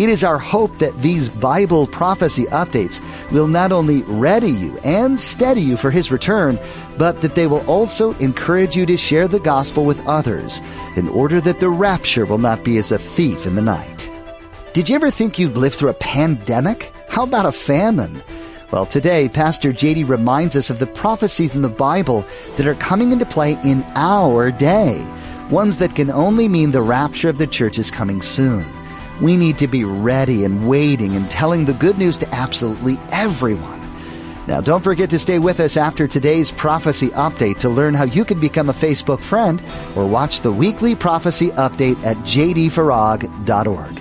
It is our hope that these Bible prophecy updates will not only ready you and steady you for His return, but that they will also encourage you to share the gospel with others in order that the rapture will not be as a thief in the night. Did you ever think you'd live through a pandemic? How about a famine? Well, today, Pastor JD reminds us of the prophecies in the Bible that are coming into play in our day, ones that can only mean the rapture of the church is coming soon. We need to be ready and waiting and telling the good news to absolutely everyone. Now, don't forget to stay with us after today's prophecy update to learn how you can become a Facebook friend or watch the weekly prophecy update at jdfarag.org.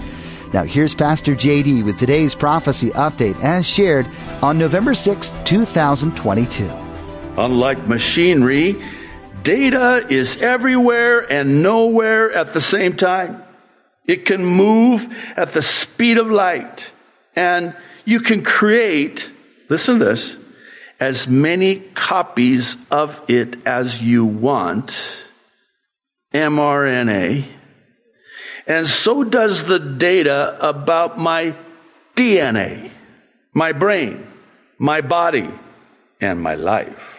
Now, here's Pastor JD with today's prophecy update as shared on November 6th, 2022. Unlike machinery, data is everywhere and nowhere at the same time. It can move at the speed of light. And you can create, listen to this, as many copies of it as you want, mRNA, and so does the data about my DNA, my brain, my body, and my life.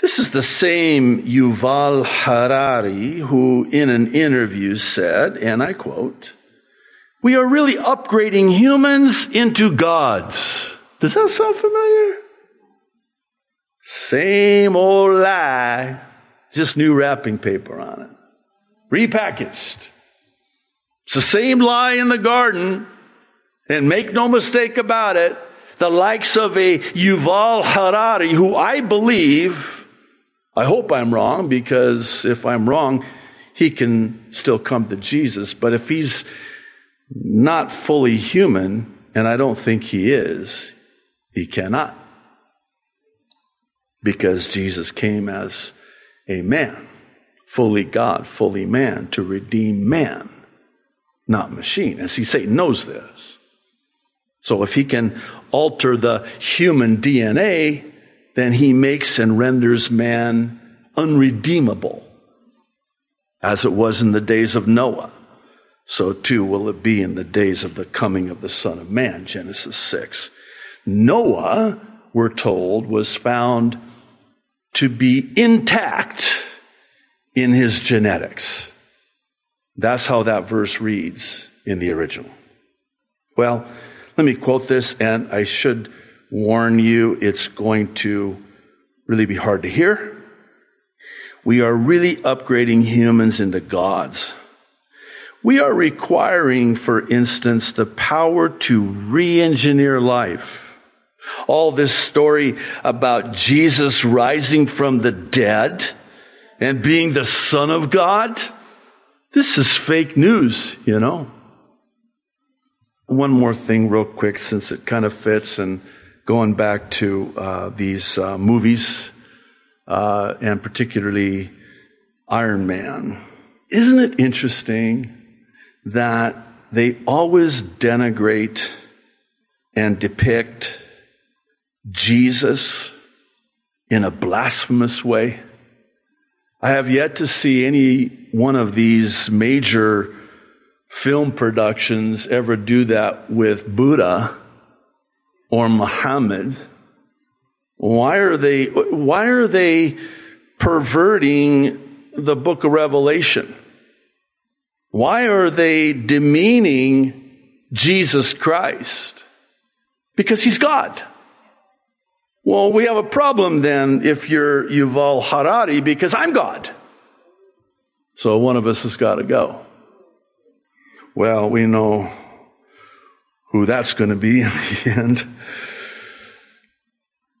This is the same Yuval Harari who in an interview said, and I quote, we are really upgrading humans into gods. Does that sound familiar? Same old lie, just new wrapping paper on it. Repackaged. It's the same lie in the garden, and make no mistake about it, the likes of a Yuval Harari, who I believe I hope I'm wrong because if I'm wrong, he can still come to Jesus. But if he's not fully human, and I don't think he is, he cannot. Because Jesus came as a man, fully God, fully man, to redeem man, not machine. And see, Satan knows this. So if he can alter the human DNA, then he makes and renders man unredeemable, as it was in the days of Noah. So too will it be in the days of the coming of the Son of Man, Genesis 6. Noah, we're told, was found to be intact in his genetics. That's how that verse reads in the original. Well, let me quote this, and I should warn you, it's going to really be hard to hear. We are really upgrading humans into gods. We are requiring, for instance, the power to re-engineer life. All this story about Jesus rising from the dead and being the Son of God, this is fake news, you know. One more thing, real quick, since it kind of fits and going back to uh, these uh, movies, uh, and particularly Iron Man. Isn't it interesting that they always denigrate and depict Jesus in a blasphemous way? I have yet to see any one of these major film productions ever do that with Buddha or Muhammad? Why are they, why are they perverting the book of Revelation? Why are they demeaning Jesus Christ? Because he's God. Well, we have a problem then if you're Yuval Harari because I'm God. So one of us has got to go. Well, we know who that's going to be in the end.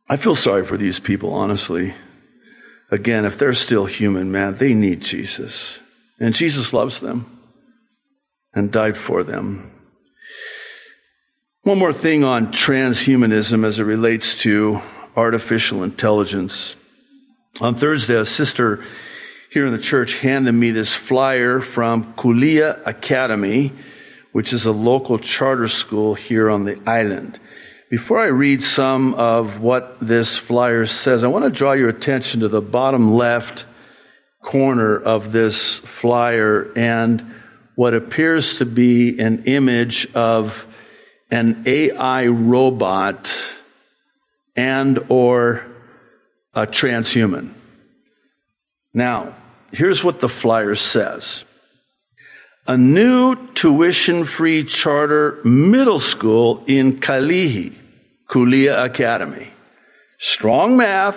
I feel sorry for these people, honestly. Again, if they're still human, man, they need Jesus. And Jesus loves them and died for them. One more thing on transhumanism as it relates to artificial intelligence. On Thursday, a sister here in the church handed me this flyer from Kulia Academy, which is a local charter school here on the island. Before I read some of what this flyer says, I want to draw your attention to the bottom left corner of this flyer and what appears to be an image of an AI robot and or a transhuman. Now, here's what the flyer says. A new tuition-free charter middle school in Kalihi, Kulia Academy. Strong math,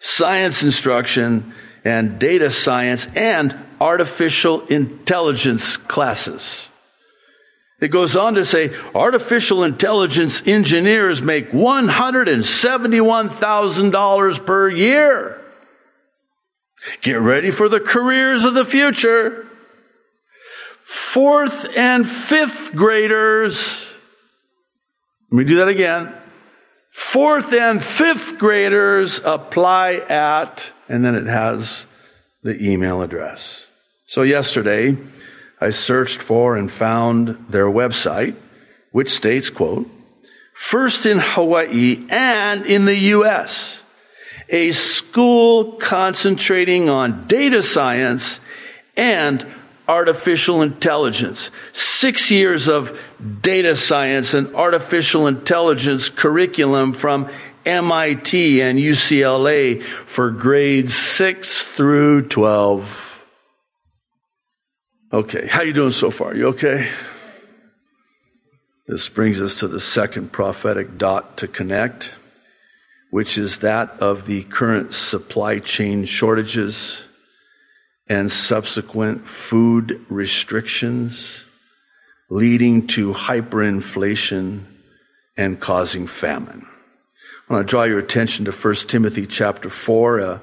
science instruction, and data science and artificial intelligence classes. It goes on to say artificial intelligence engineers make $171,000 per year. Get ready for the careers of the future. Fourth and fifth graders. Let me do that again. Fourth and fifth graders apply at, and then it has the email address. So yesterday, I searched for and found their website, which states, quote, first in Hawaii and in the U.S a school concentrating on data science and artificial intelligence. Six years of data science and artificial intelligence curriculum from MIT and UCLA for grades 6 through 12. Okay, how you doing so far? You okay? This brings us to the second prophetic dot to connect which is that of the current supply chain shortages and subsequent food restrictions, leading to hyperinflation and causing famine. I want to draw your attention to 1 Timothy chapter 4, a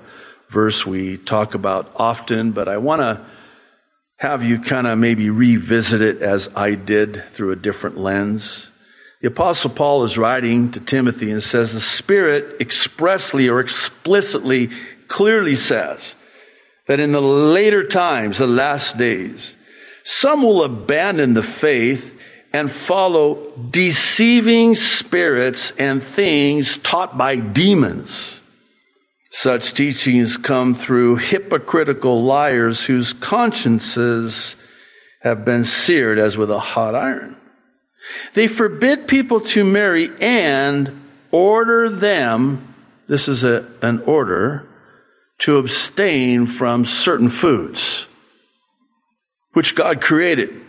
verse we talk about often, but I want to have you kind of maybe revisit it as I did through a different lens. The apostle Paul is writing to Timothy and says the Spirit expressly or explicitly clearly says that in the later times, the last days, some will abandon the faith and follow deceiving spirits and things taught by demons. Such teachings come through hypocritical liars whose consciences have been seared as with a hot iron. They forbid people to marry and order them, this is a, an order, to abstain from certain foods, which God created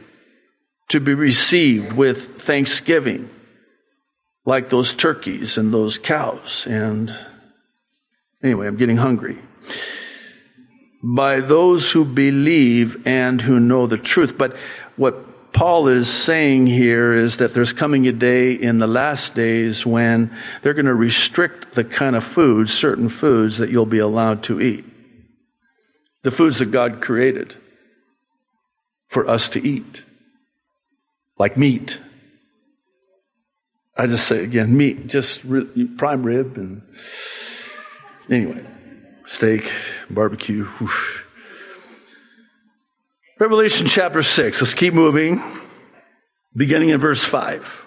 to be received with thanksgiving, like those turkeys and those cows. And anyway, I'm getting hungry. By those who believe and who know the truth. But what Paul is saying here is that there's coming a day in the last days when they're going to restrict the kind of foods, certain foods that you'll be allowed to eat. The foods that God created for us to eat. Like meat. I just say again, meat, just prime rib and anyway, steak, barbecue. Whoosh. Revelation chapter 6. Let's keep moving. Beginning in verse 5.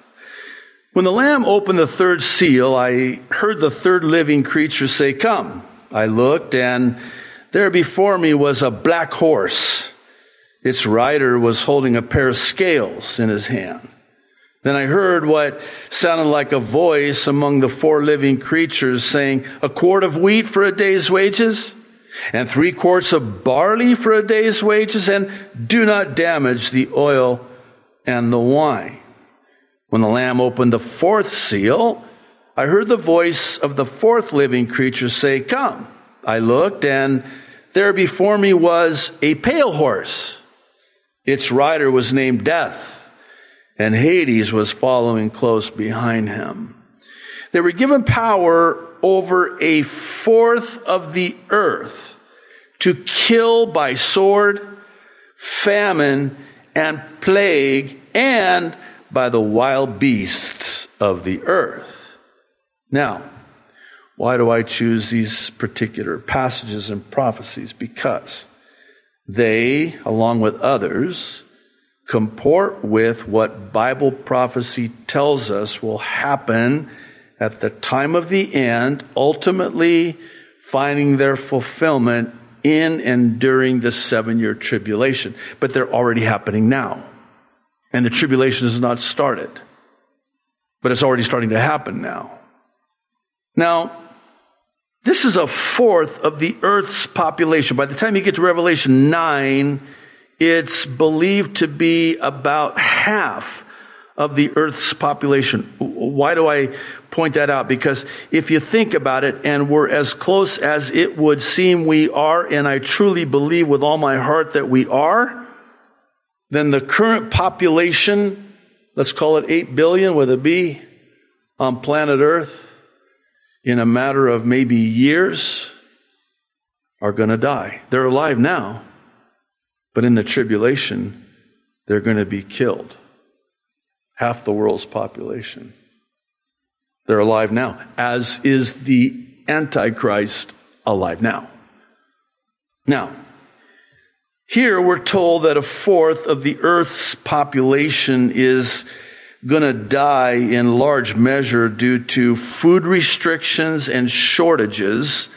When the Lamb opened the third seal, I heard the third living creature say, Come. I looked, and there before me was a black horse. Its rider was holding a pair of scales in his hand. Then I heard what sounded like a voice among the four living creatures saying, A quart of wheat for a day's wages? And three quarts of barley for a day's wages, and do not damage the oil and the wine. When the Lamb opened the fourth seal, I heard the voice of the fourth living creature say, Come. I looked, and there before me was a pale horse. Its rider was named Death, and Hades was following close behind him. They were given power over a fourth of the earth to kill by sword, famine, and plague, and by the wild beasts of the earth. Now, why do I choose these particular passages and prophecies? Because they, along with others, comport with what Bible prophecy tells us will happen at the time of the end, ultimately finding their fulfillment in and during the seven year tribulation. But they're already happening now. And the tribulation has not started. But it's already starting to happen now. Now, this is a fourth of the earth's population. By the time you get to Revelation 9, it's believed to be about half of the earth's population. Why do I point that out? Because if you think about it, and we're as close as it would seem we are, and I truly believe with all my heart that we are, then the current population, let's call it 8 billion with a B, on planet Earth, in a matter of maybe years, are going to die. They're alive now, but in the tribulation, they're going to be killed. Half the world's population. They're alive now, as is the Antichrist alive now. Now, here we're told that a fourth of the earth's population is going to die in large measure due to food restrictions and shortages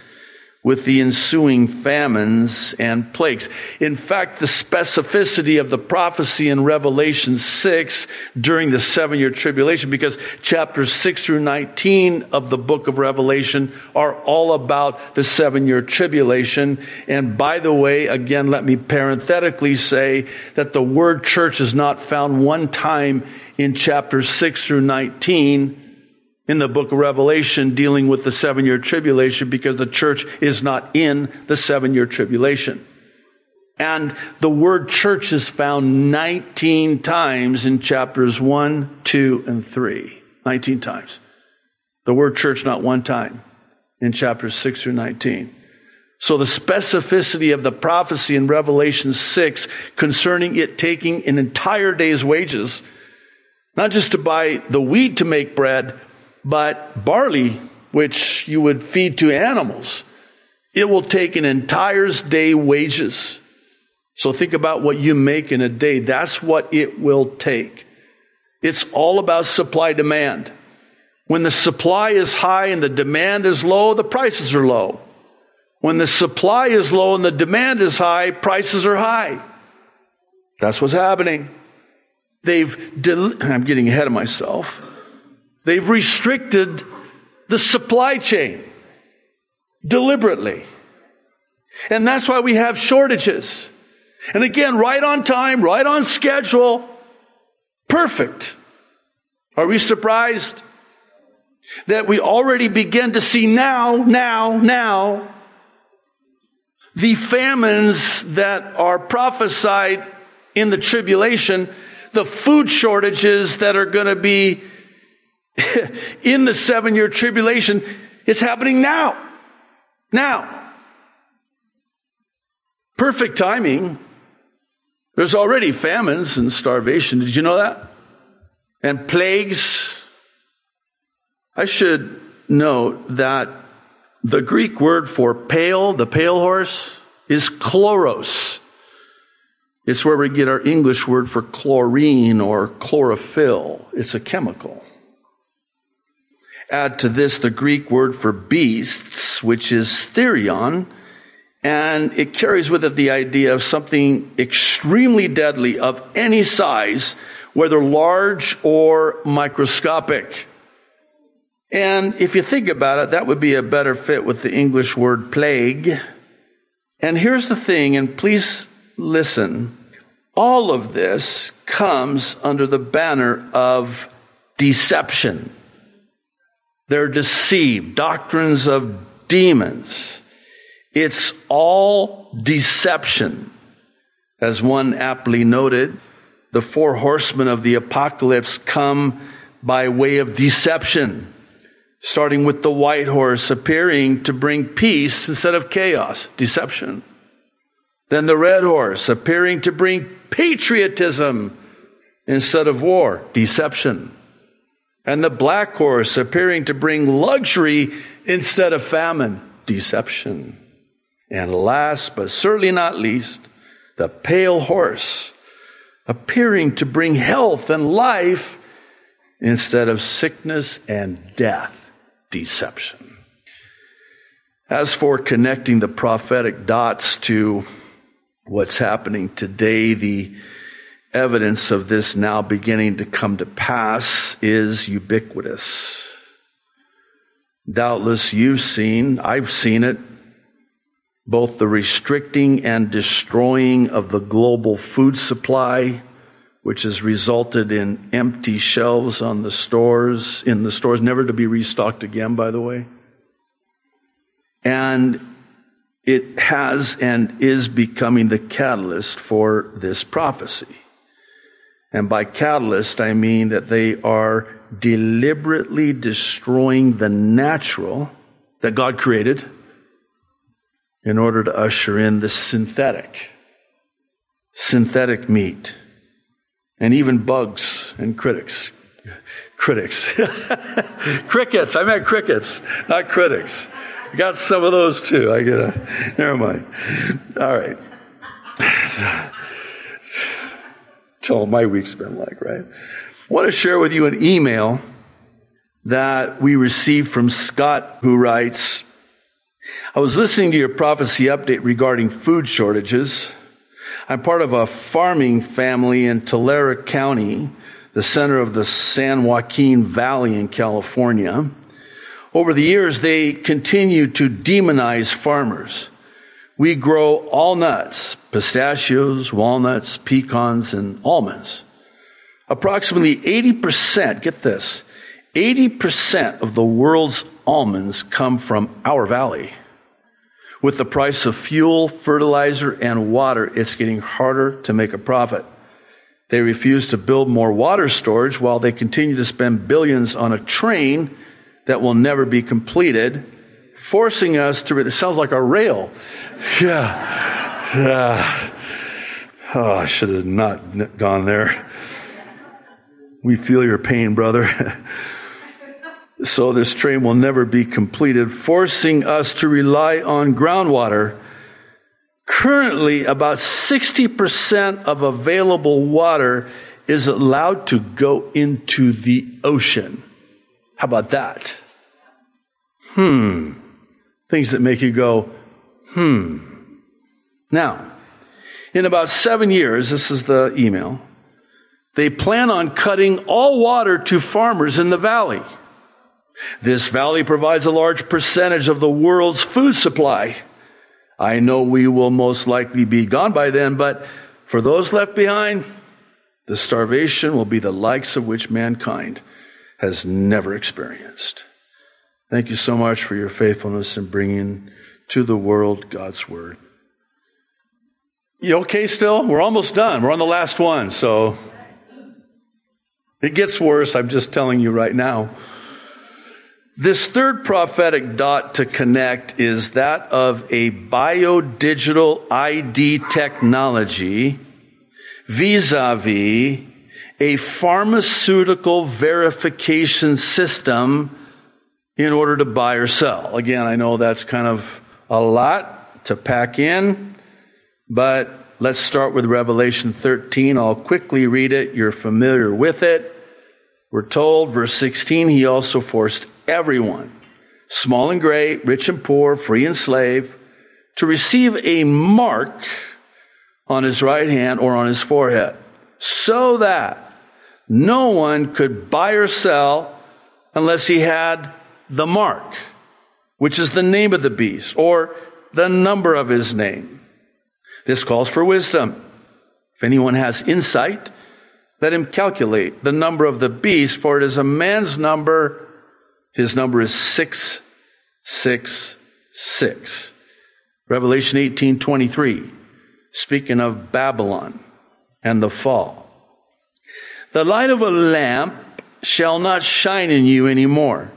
with the ensuing famines and plagues. In fact, the specificity of the prophecy in Revelation 6 during the seven year tribulation, because chapters 6 through 19 of the book of Revelation are all about the seven year tribulation. And by the way, again, let me parenthetically say that the word church is not found one time in chapters 6 through 19 in the book of Revelation dealing with the seven year tribulation because the church is not in the seven year tribulation. And the word church is found 19 times in chapters 1, 2, and 3. 19 times. The word church not one time in chapters 6 through 19. So the specificity of the prophecy in Revelation 6 concerning it taking an entire day's wages, not just to buy the wheat to make bread, but barley, which you would feed to animals, it will take an entire day wages. So think about what you make in a day. That's what it will take. It's all about supply demand. When the supply is high and the demand is low, the prices are low. When the supply is low and the demand is high, prices are high. That's what's happening. They've, del- I'm getting ahead of myself. They've restricted the supply chain deliberately. And that's why we have shortages. And again, right on time, right on schedule, perfect. Are we surprised that we already begin to see now, now, now, the famines that are prophesied in the tribulation, the food shortages that are going to be in the seven year tribulation. It's happening now. Now. Perfect timing. There's already famines and starvation. Did you know that? And plagues. I should note that the Greek word for pale, the pale horse, is chloros. It's where we get our English word for chlorine or chlorophyll. It's a chemical. Add to this the Greek word for beasts, which is therion, and it carries with it the idea of something extremely deadly of any size, whether large or microscopic. And if you think about it, that would be a better fit with the English word plague. And here's the thing, and please listen. All of this comes under the banner of deception. They're deceived. Doctrines of demons. It's all deception. As one aptly noted, the four horsemen of the apocalypse come by way of deception, starting with the white horse appearing to bring peace instead of chaos, deception. Then the red horse appearing to bring patriotism instead of war, deception. And the black horse appearing to bring luxury instead of famine, deception. And last but certainly not least, the pale horse appearing to bring health and life instead of sickness and death, deception. As for connecting the prophetic dots to what's happening today, the evidence of this now beginning to come to pass is ubiquitous. Doubtless you've seen, I've seen it, both the restricting and destroying of the global food supply, which has resulted in empty shelves on the stores, in the stores, never to be restocked again, by the way. And it has and is becoming the catalyst for this prophecy. And by catalyst, I mean that they are deliberately destroying the natural that God created in order to usher in the synthetic, synthetic meat, and even bugs and critics. Critics. crickets. I meant crickets, not critics. I got some of those too. I get a, never mind. All right. Tell my week's been like, right? I want to share with you an email that we received from Scott who writes, I was listening to your prophecy update regarding food shortages. I'm part of a farming family in Tulare County, the center of the San Joaquin Valley in California. Over the years, they continue to demonize farmers. We grow all nuts, pistachios, walnuts, pecans, and almonds. Approximately 80%, get this, 80% of the world's almonds come from our valley. With the price of fuel, fertilizer, and water, it's getting harder to make a profit. They refuse to build more water storage while they continue to spend billions on a train that will never be completed, forcing us to, it sounds like a rail. Yeah. yeah. Oh, I should have not gone there. We feel your pain, brother. so this train will never be completed, forcing us to rely on groundwater. Currently, about 60% of available water is allowed to go into the ocean. How about that? Hmm. Things that make you go, hmm. Now, in about seven years, this is the email, they plan on cutting all water to farmers in the valley. This valley provides a large percentage of the world's food supply. I know we will most likely be gone by then, but for those left behind, the starvation will be the likes of which mankind has never experienced. Thank you so much for your faithfulness in bringing to the world God's Word. You okay still? We're almost done. We're on the last one, so it gets worse. I'm just telling you right now. This third prophetic dot to connect is that of a biodigital ID technology vis-a-vis a pharmaceutical verification system in order to buy or sell. Again, I know that's kind of a lot to pack in, but let's start with Revelation 13. I'll quickly read it. You're familiar with it. We're told, verse 16, he also forced everyone, small and great, rich and poor, free and slave, to receive a mark on his right hand or on his forehead, so that no one could buy or sell unless he had the mark, which is the name of the beast or the number of his name. This calls for wisdom. If anyone has insight, let him calculate the number of the beast, for it is a man's number. His number is 666. Revelation 18:23 speaking of Babylon and the fall. The light of a lamp shall not shine in you anymore,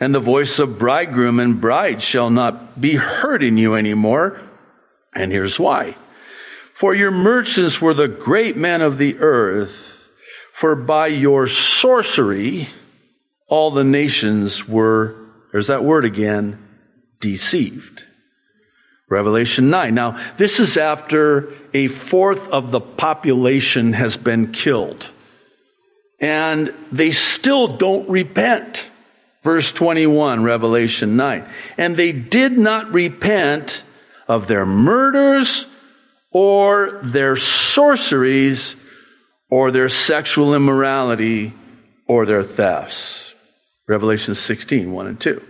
and the voice of bridegroom and bride shall not be heard in you anymore. And here's why. For your merchants were the great men of the earth, for by your sorcery all the nations were, there's that word again, deceived. Revelation 9. Now, this is after a fourth of the population has been killed. And they still don't repent. Verse 21, Revelation 9. And they did not repent of their murders or their sorceries or their sexual immorality or their thefts. Revelation 16, 1 and 2.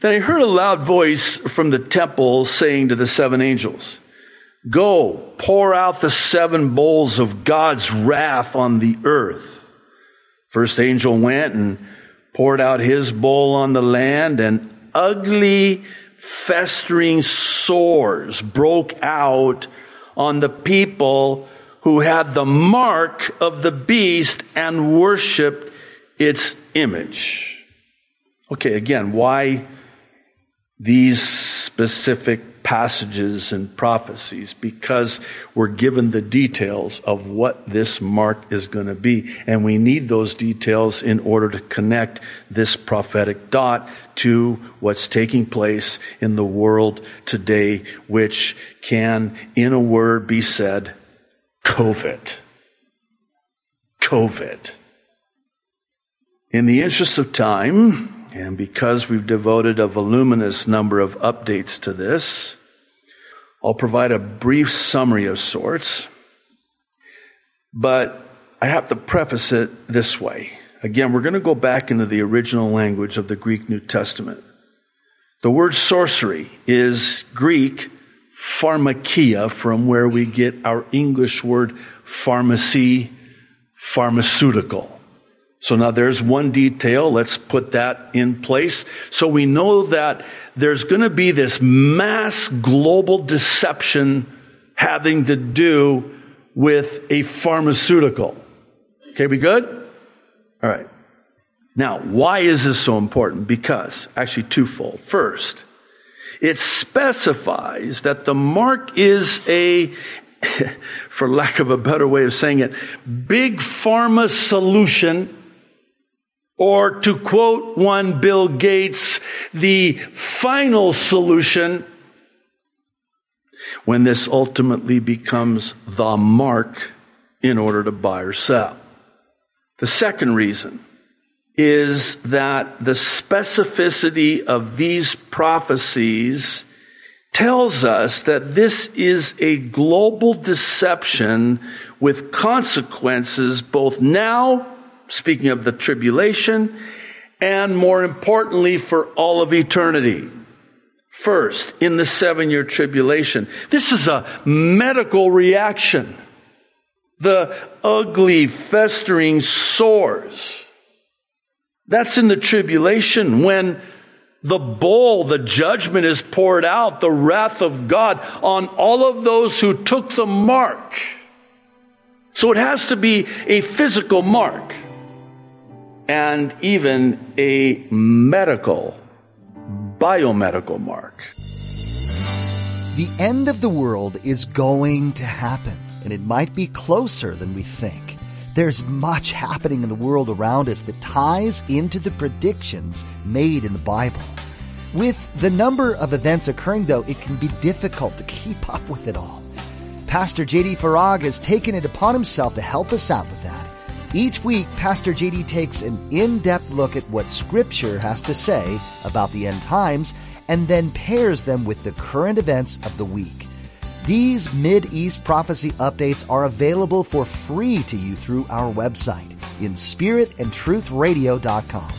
Then I heard a loud voice from the temple saying to the seven angels, Go, pour out the seven bowls of God's wrath on the earth. First angel went and poured out his bowl on the land, and ugly, festering sores broke out on the people who had the mark of the beast and worshiped its image. Okay, again, why these specific passages and prophecies because we're given the details of what this mark is going to be. And we need those details in order to connect this prophetic dot to what's taking place in the world today, which can, in a word, be said, COVID. COVID. In the interest of time, and because we've devoted a voluminous number of updates to this, I'll provide a brief summary of sorts. But I have to preface it this way. Again, we're going to go back into the original language of the Greek New Testament. The word sorcery is Greek pharmakia, from where we get our English word pharmacy, pharmaceutical. So now there's one detail. Let's put that in place. So we know that there's going to be this mass global deception having to do with a pharmaceutical. Okay, we good? All right. Now, why is this so important? Because, actually, twofold. First, it specifies that the mark is a, for lack of a better way of saying it, big pharma solution or to quote one Bill Gates, the final solution when this ultimately becomes the mark in order to buy or sell. The second reason is that the specificity of these prophecies tells us that this is a global deception with consequences both now speaking of the tribulation, and more importantly, for all of eternity. First, in the seven year tribulation, this is a medical reaction. The ugly, festering sores. That's in the tribulation when the bowl, the judgment is poured out, the wrath of God on all of those who took the mark. So it has to be a physical mark and even a medical, biomedical mark. The end of the world is going to happen, and it might be closer than we think. There's much happening in the world around us that ties into the predictions made in the Bible. With the number of events occurring, though, it can be difficult to keep up with it all. Pastor J.D. Farag has taken it upon himself to help us out with that. Each week, Pastor JD takes an in-depth look at what Scripture has to say about the end times and then pairs them with the current events of the week. These Mid-East prophecy updates are available for free to you through our website, inspiritandtruthradio.com.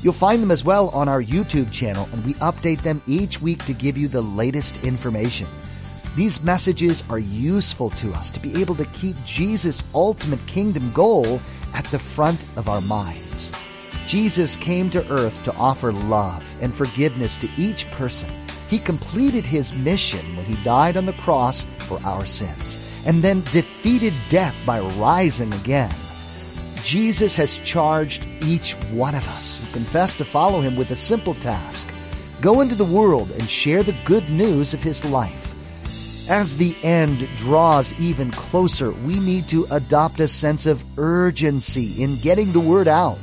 You'll find them as well on our YouTube channel, and we update them each week to give you the latest information. These messages are useful to us to be able to keep Jesus' ultimate kingdom goal at the front of our minds. Jesus came to earth to offer love and forgiveness to each person. He completed his mission when he died on the cross for our sins and then defeated death by rising again. Jesus has charged each one of us who confess to follow him with a simple task. Go into the world and share the good news of his life. As the end draws even closer, we need to adopt a sense of urgency in getting the word out.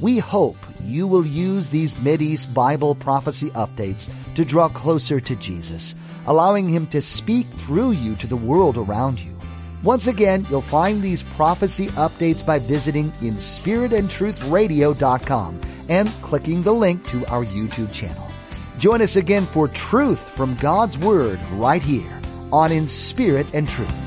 We hope you will use these Mideast Bible prophecy updates to draw closer to Jesus, allowing Him to speak through you to the world around you. Once again, you'll find these prophecy updates by visiting inspiritandtruthradio.com and clicking the link to our YouTube channel. Join us again for truth from God's Word right here on In Spirit and Truth.